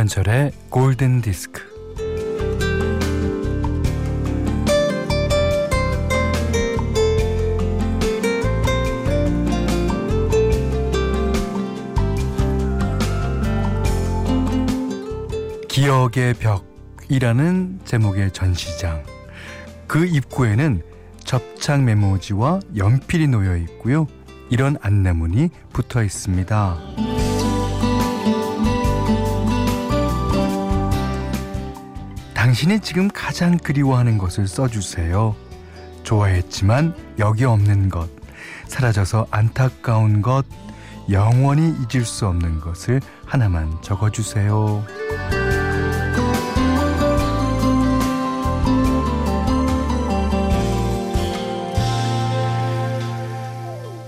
김현철의 골든 디스크. 기억의 벽이라는 제목의 전시장. 그 입구에는 접착 메모지와 연필이 놓여 있고요. 이런 안내문이 붙어 있습니다. 당신이 지금 가장 그리워하는 것을 써주세요. 좋아했지만 여기 없는 것, 사라져서 안타까운 것, 영원히 잊을 수 없는 것을 하나만 적어주세요.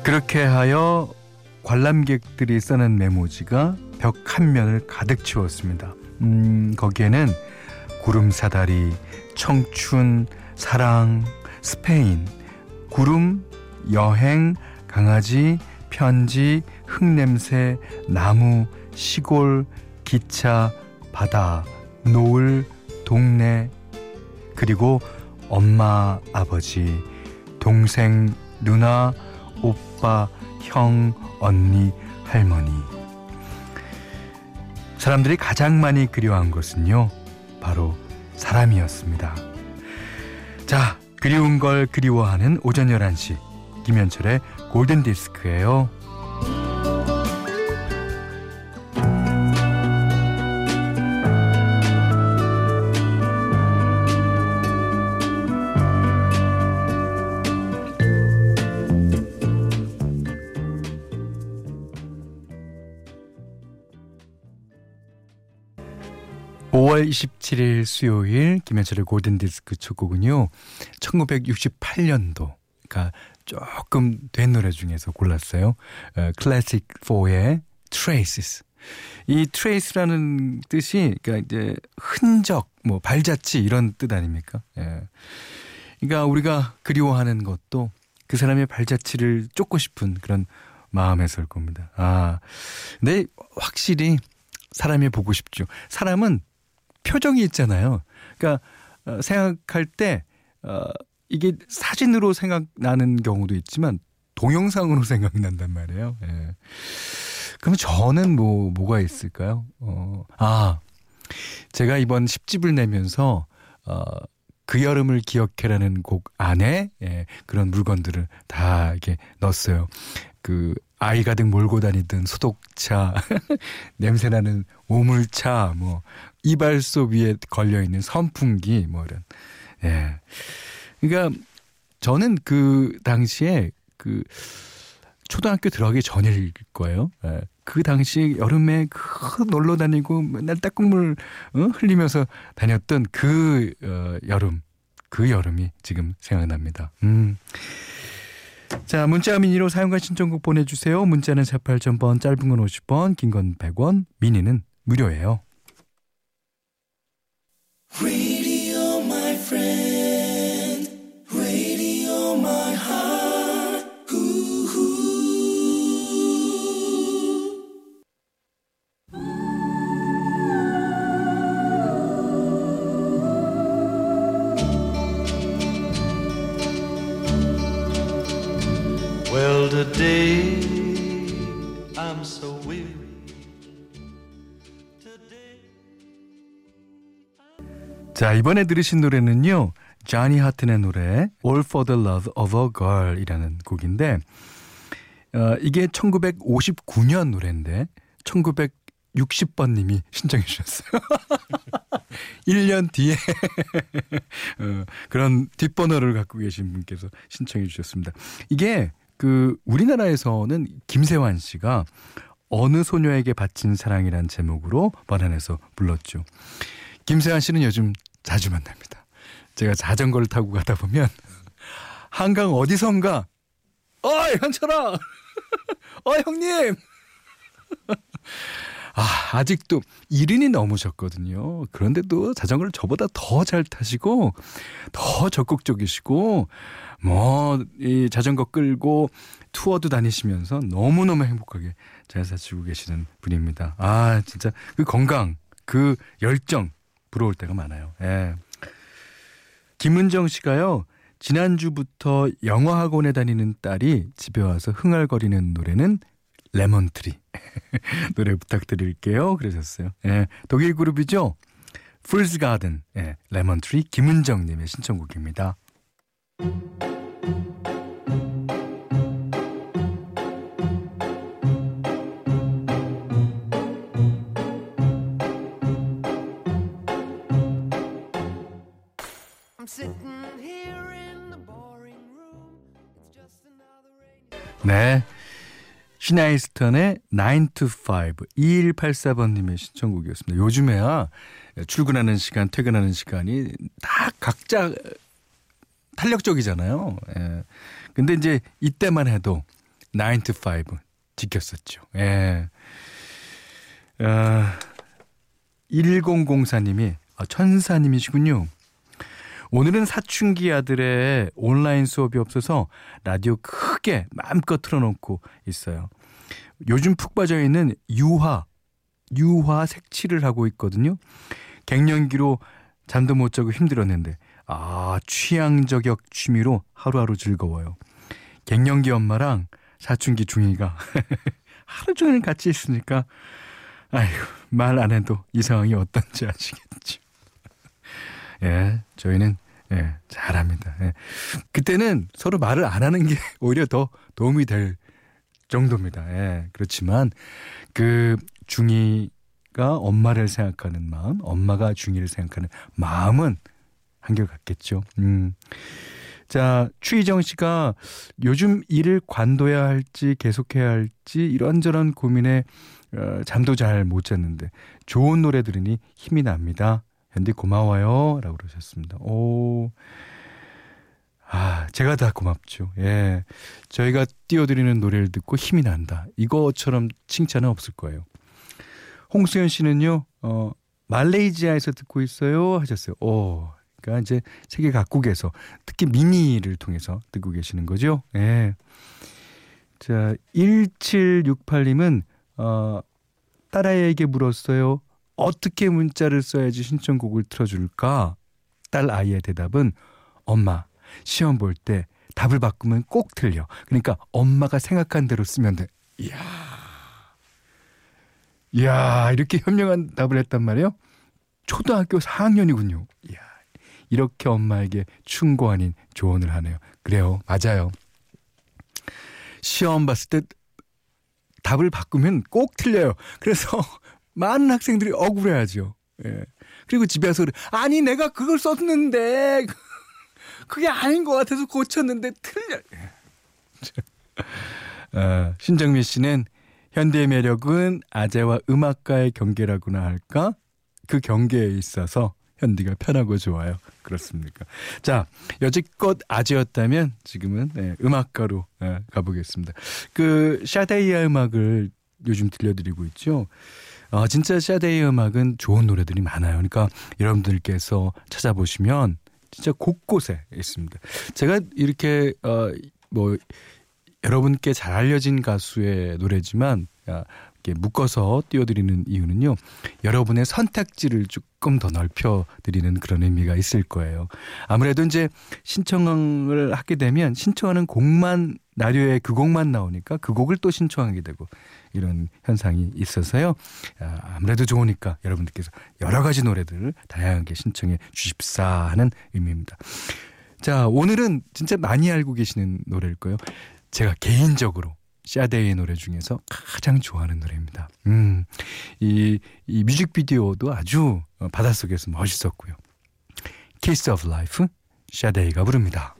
그렇게 하여 관람객들이 써는 메모지가 벽 한 면을 가득 채웠습니다. 음, 거기에는 구름 사다리, 청춘, 사랑, 스페인, 구름, 여행, 강아지, 편지, 흙냄새, 나무, 시골, 기차, 바다, 노을, 동네, 그리고 엄마, 아버지, 동생, 누나, 오빠, 형, 언니, 할머니. 사람들이 가장 많이 그리워한 것은요, 바로 사람이었습니다. 자, 그리운 걸 그리워하는 오전 11시. 김현철의 골든 디스크예요. 5월 27일 수요일 김현철의 골든디스크 첫 곡은요. 1968년도 그러니까 조금 된 노래 중에서 골랐어요. 클래식 4의 Traces. 이 trace라는 뜻이 그러니까 이제 흔적, 뭐 발자취 이런 뜻 아닙니까? 예. 그러니까 우리가 그리워하는 것도 그 사람의 발자취를 쫓고 싶은 그런 마음에서일 겁니다. 아, 근데 확실히 사람이 보고 싶죠. 사람은 표정이 있잖아요. 그러니까 어, 생각할 때 어, 이게 사진으로 생각나는 경우도 있지만 동영상으로 생각난단 말이에요. 예. 그럼 저는 뭐 뭐가 있을까요? 어, 아 제가 이번 10집을 내면서 어, 그 여름을 기억해라는 곡 안에 예, 그런 물건들을 다 이렇게 넣었어요. 그 아이 가득 몰고 다니던 소독차, 냄새나는 오물차, 뭐 이발소 위에 걸려 있는 선풍기 뭐 이런. 예. 그러니까 저는 그 당시에 그 초등학교 들어가기 전일 거예요. 예. 그 당시 여름에 그 놀러 다니고 맨날 딱국물 어? 흘리면서 다녔던 그 어, 여름, 그 여름이 지금 생각납니다. 음. 자, 문자 미니로 사용과 신청곡 보내주세요. 문자는 48,000번, 짧은 건 50원, 긴 건 100원, 미니는 무료예요. Free. 자, 이번에 들으신 노래는요. 자니 하튼의 노래 All for the Love of a Girl이라는 곡인데 어, 이게 1959년 노래인데 1960번 님이 신청해 주셨어요. 1년 뒤에 어, 그런 뒷번호를 갖고 계신 분께서 신청해 주셨습니다. 이게 그 우리나라에서는 김세환 씨가 어느 소녀에게 바친 사랑이란 제목으로 번안해서 불렀죠. 김세환 씨는 요즘 자주 만납니다. 제가 자전거를 타고 가다 보면 한강 어디선가 어이 현철아 어 형님 아, 아직도 이른이 넘으셨거든요. 그런데도 자전거를 저보다 더 잘 타시고, 더 적극적이시고, 뭐, 이 자전거 끌고 투어도 다니시면서 너무너무 행복하게 잘 사시고 계시는 분입니다. 아, 진짜 그 건강, 그 열정 부러울 때가 많아요. 예. 김은정 씨가요. 지난주부터 영어 학원에 다니는 딸이 집에 와서 흥얼거리는 노래는 Lemon Tree. 노래 부탁드릴게요. 그러셨어요. 예. 독일 그룹이죠. 풀스 가든. 예. Lemon Tree 김은정 님의 신청곡입니다. 네. 시나이스턴의 9 to 5 2184번님의 신청곡이었습니다. 요즘에야 출근하는 시간, 퇴근하는 시간이 다 각자 탄력적이잖아요. 예. 근데 이제 이때만 해도 9 to 5 지켰었죠. 예. 아, 1004님이 아, 천사님이시군요. 오늘은 사춘기 아들의 온라인 수업이 없어서 라디오 크게 마음껏 틀어놓고 있어요. 요즘 푹 빠져 있는 유화, 유화 색칠을 하고 있거든요. 갱년기로 잠도 못 자고 힘들었는데, 아, 취향 저격 취미로 하루하루 즐거워요. 갱년기 엄마랑 사춘기 중이가 하루 종일 같이 있으니까, 아이고, 말 안 해도 이 상황이 어떤지 아시겠죠. 예, 저희는 예, 잘합니다. 예. 그때는 서로 말을 안 하는 게 오히려 더 도움이 될 정도입니다. 예, 그렇지만 그 중이가 엄마를 생각하는 마음, 엄마가 중이를 생각하는 마음은 한결 같겠죠. 음. 자, 추희정 씨가 요즘 일을 관둬야 할지 계속해야 할지 이런저런 고민에 어, 잠도 잘 못 잤는데 좋은 노래 들으니 힘이 납니다. 현디 고마워요. 라고 그러셨습니다. 오. 아, 제가 다 고맙죠. 예. 저희가 띄워드리는 노래를 듣고 힘이 난다. 이거처럼 칭찬은 없을 거예요. 홍수연 씨는요, 어, 말레이시아에서 듣고 있어요. 하셨어요. 오. 그러니까 이제 세계 각국에서 특히 미니를 통해서 듣고 계시는 거죠. 예. 자, 1768님은, 어, 딸아이에게 물었어요. 어떻게 문자를 써야지 신청곡을 틀어줄까? 딸 아이의 대답은 엄마 시험 볼 때 답을 바꾸면 꼭 틀려. 그러니까 엄마가 생각한 대로 쓰면 돼. 이야. 이야, 이렇게 현명한 답을 했단 말이에요? 초등학교 4학년이군요. 이야. 이렇게 엄마에게 충고 아닌 조언을 하네요. 그래요. 맞아요. 시험 봤을 때 답을 바꾸면 꼭 틀려요. 그래서 많은 학생들이 억울해하죠. 예. 그리고 집에 와서 그래. 아니 내가 그걸 썼는데 그게 아닌 것 같아서 고쳤는데 틀려. 예. 어, 신정미 씨는 현대의 매력은 아재와 음악가의 경계라고나 할까? 그 경계에 있어서 현디가 편하고 좋아요. 그렇습니까? 자, 여지껏 아재였다면 지금은 네, 음악가로 네, 가보겠습니다. 그 샤데이아 음악을 요즘 들려드리고 있죠. 어, 진짜 샤데이 음악은 좋은 노래들이 많아요. 그러니까 여러분들께서 찾아보시면 진짜 곳곳에 있습니다. 제가 이렇게 어, 뭐 여러분께 잘 알려진 가수의 노래지만 아, 이렇게 묶어서 띄워드리는 이유는요. 여러분의 선택지를 조금 더 넓혀드리는 그런 의미가 있을 거예요. 아무래도 이제 신청을 하게 되면 신청하는 곡만 라디오에 그 곡만 나오니까 그 곡을 또 신청하게 되고 이런 현상이 있어서요. 아, 아무래도 좋으니까 여러분들께서 여러 가지 노래들을 다양하게 신청해 주십사 하는 의미입니다. 자, 오늘은 진짜 많이 알고 계시는 노래일 거예요. 제가 개인적으로 샤데이의 노래 중에서 가장 좋아하는 노래입니다. 음, 이, 이 뮤직비디오도 아주 바닷속에서 멋있었고요. Kiss of Life, 샤데이가 부릅니다.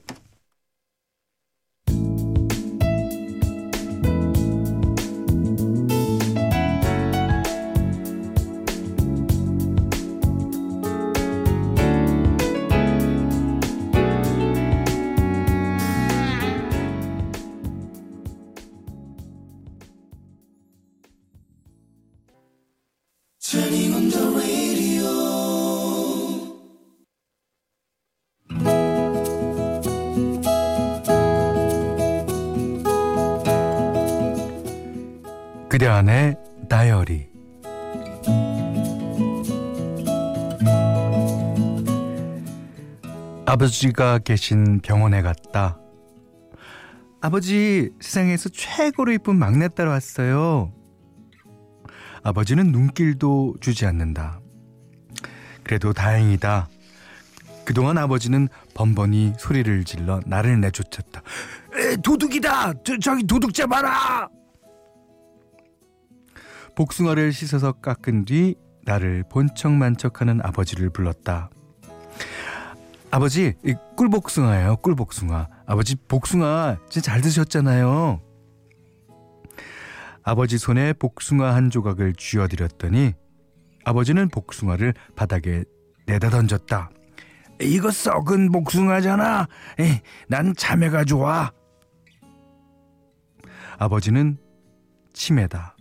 이시안의 다이어리 아버지가 계신 병원에 갔다. 아버지 세상에서 최고로 이쁜 막내딸 왔어요. 아버지는 눈길도 주지 않는다. 그래도 다행이다. 그동안 아버지는 번번이 소리를 질러 나를 내쫓았다. 에, 도둑이다! 저, 저기 도둑 잡아라 복숭아를 씻어서 깎은 뒤 나를 본척만척하는 아버지를 불렀다. 아버지, 꿀복숭아예요. 꿀복숭아. 아버지 복숭아 진짜 잘 드셨잖아요. 아버지 손에 복숭아 한 조각을 쥐어드렸더니 아버지는 복숭아를 바닥에 내다 던졌다. 이거 썩은 복숭아잖아. 에이, 난 참외가 좋아. 아버지는 치매다.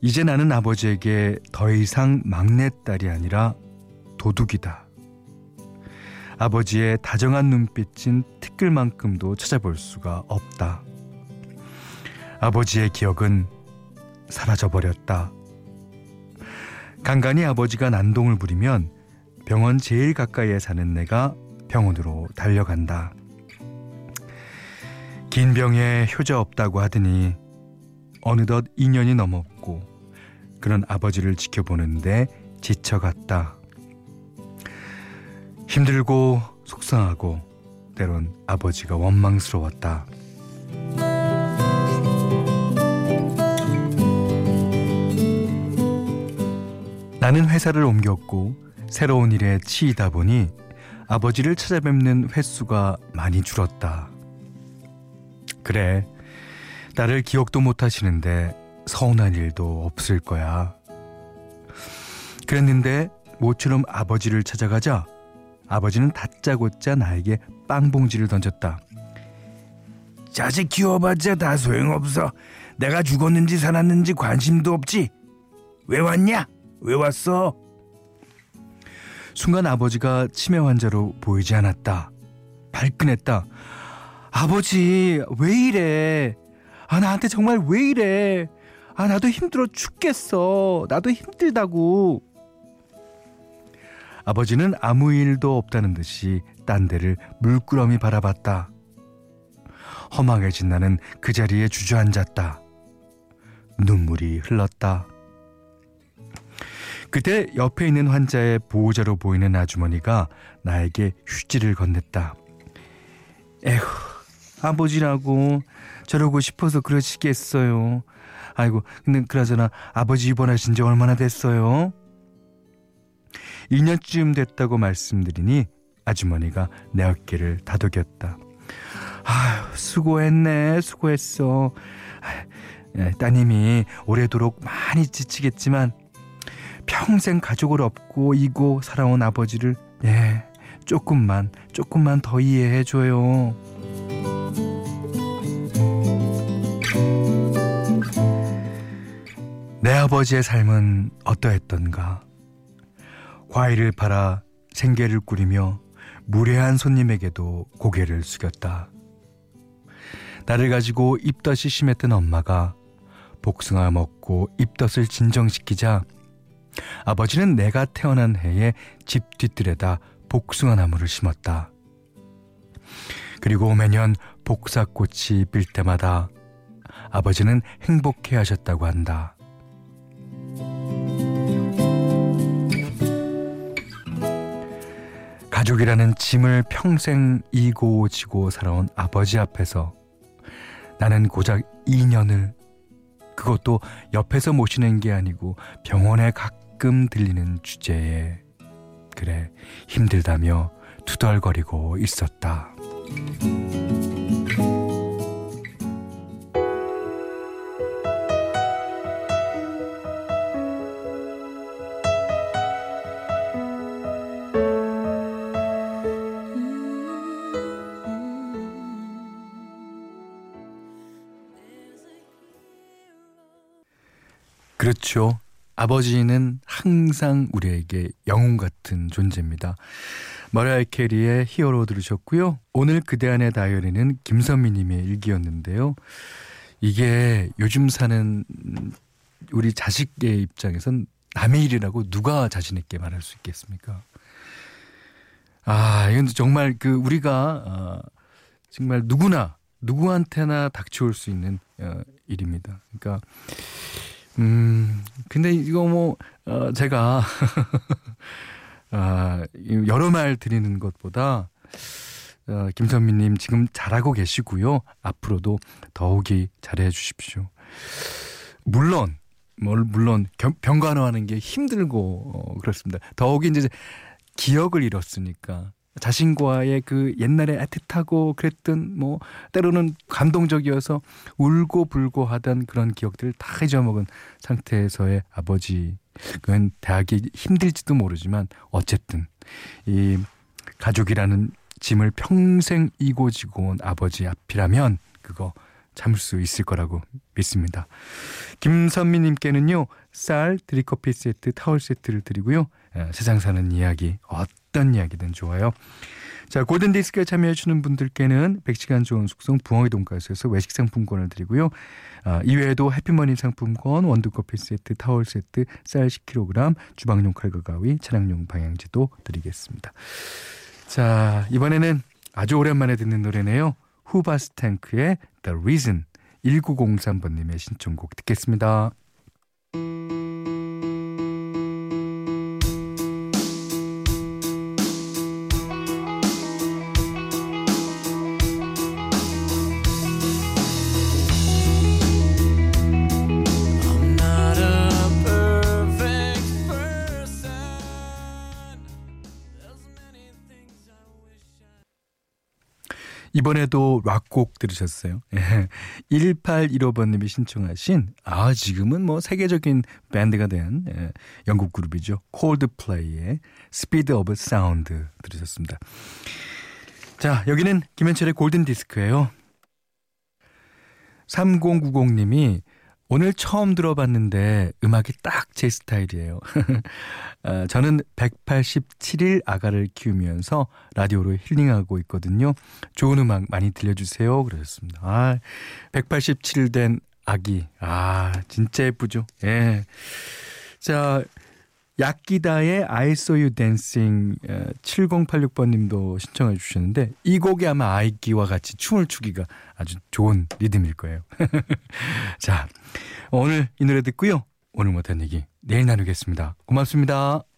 이제 나는 아버지에게 더 이상 막내딸이 아니라 도둑이다. 아버지의 다정한 눈빛인 티끌만큼도 찾아볼 수가 없다. 아버지의 기억은 사라져버렸다. 간간히 아버지가 난동을 부리면 병원 제일 가까이에 사는 내가 병원으로 달려간다. 긴 병에 효자 없다고 하더니 어느덧 2년이 넘었고 그런 아버지를 지켜보는데 지쳐갔다. 힘들고 속상하고 때론 아버지가 원망스러웠다. 나는 회사를 옮겼고 새로운 일에 치이다 보니 아버지를 찾아뵙는 횟수가 많이 줄었다. 그래, 나를 기억도 못 하시는데 서운한 일도 없을 거야. 그랬는데 모처럼 아버지를 찾아가자 아버지는 다짜고짜 나에게 빵봉지를 던졌다. 자식 키워봤자 다 소용없어. 내가 죽었는지 살았는지 관심도 없지. 왜 왔냐? 왜 왔어? 순간 아버지가 치매 환자로 보이지 않았다. 발끈했다. 아버지, 왜 이래? 아, 나한테 정말 왜 이래? 아, 나도 힘들어 죽겠어. 나도 힘들다고. 아버지는 아무 일도 없다는 듯이 딴 데를 물끄러미 바라봤다. 허망해진 나는 그 자리에 주저앉았다. 눈물이 흘렀다. 그때 옆에 있는 환자의 보호자로 보이는 아주머니가 나에게 휴지를 건넸다. 에휴, 아버지라고 저러고 싶어서 그러시겠어요. 아이고, 근데 그나저나 아버지 입원하신 지 얼마나 됐어요? 2년쯤 됐다고 말씀드리니 아주머니가 내 어깨를 다독였다. 아휴, 수고했네, 수고했어. 따님이 오래도록 많이 지치겠지만 평생 가족을 업고 이고 살아온 아버지를 예, 조금만 조금만 더 이해해 줘요. 아버지의 삶은 어떠했던가? 과일을 팔아 생계를 꾸리며 무례한 손님에게도 고개를 숙였다. 나를 가지고 입덧이 심했던 엄마가 복숭아 먹고 입덧을 진정시키자 아버지는 내가 태어난 해에 집 뒤뜰에다 복숭아 나무를 심었다. 그리고 매년 복사꽃이 필 때마다 아버지는 행복해 하셨다고 한다. 가족이라는 짐을 평생 이고 지고 살아온 아버지 앞에서 나는 고작 2년을 그것도 옆에서 모시는 게 아니고 병원에 가끔 들리는 주제에 그래 힘들다며 투덜거리고 있었다. 그렇죠. 아버지는 항상 우리에게 영웅 같은 존재입니다. 머라이 캐리의 히어로 들으셨고요. 오늘 그대 안의 다이어리는 김선미 님의 일기였는데요. 이게 요즘 사는 우리 자식의 입장에선 남의 일이라고 누가 자신 있게 말할 수 있겠습니까? 아, 이건 정말 그 우리가 어, 정말 누구나 누구한테나 닥쳐올 수 있는 어, 일입니다. 그러니까 음 근데 이거 뭐 어, 제가 아, 여러 말 드리는 것보다 어, 김선미님 지금 잘하고 계시고요. 앞으로도 더욱이 잘해 주십시오. 물론 뭘 물론 병간호하는 게 힘들고 어, 그렇습니다. 더욱이 이제 기억을 잃었으니까 자신과의 그 옛날에 애틋하고 그랬던 뭐 때로는 감동적이어서 울고 불고 하던 그런 기억들을 다 잊어먹은 상태에서의 아버지 그건 대학이 힘들지도 모르지만 어쨌든 이 가족이라는 짐을 평생 이고 지고 온 아버지 앞이라면 그거 참을 수 있을 거라고 믿습니다. 김선미님께는요 쌀 드리커피 세트 타월 세트를 드리고요 세상 사는 이야기 어떤 이야기든 좋아요. 자 골든 디스크에 참여해 주는 분들께는 100시간 좋은 숙성 부엉이 돈가스에서 외식 상품권을 드리고요. 아, 이외에도 해피머니 상품권, 원두 커피 세트, 타월 세트, 쌀 10kg, 주방용 칼과 가위, 차량용 방향지도 드리겠습니다. 자 이번에는 아주 오랜만에 듣는 노래네요. 후바스탱크의 The Reason 1903번님의 신청곡 듣겠습니다. 이번에도 락곡 들으셨어요. 1815번님이 예. 신청하신 아 지금은 뭐 세계적인 밴드가 된 예, 영국 그룹이죠. 콜드플레이의 Speed of Sound 들으셨습니다. 자 여기는 김현철의 골든 디스크예요. 3090님이 오늘 처음 들어봤는데 음악이 딱 제 스타일이에요. 아, 저는 187일 아가를 키우면서 라디오로 힐링하고 있거든요. 좋은 음악 많이 들려주세요. 그러셨습니다. 아, 187일 된 아기. 아, 진짜 예쁘죠? 예. 자, 약기다의 I saw you dancing 7086번 님도 신청해 주셨는데 이 곡이 아마 아이기와 같이 춤을 추기가 아주 좋은 리듬일 거예요. 자, 오늘 이 노래 듣고요. 오늘 못한 얘기 내일 나누겠습니다. 고맙습니다.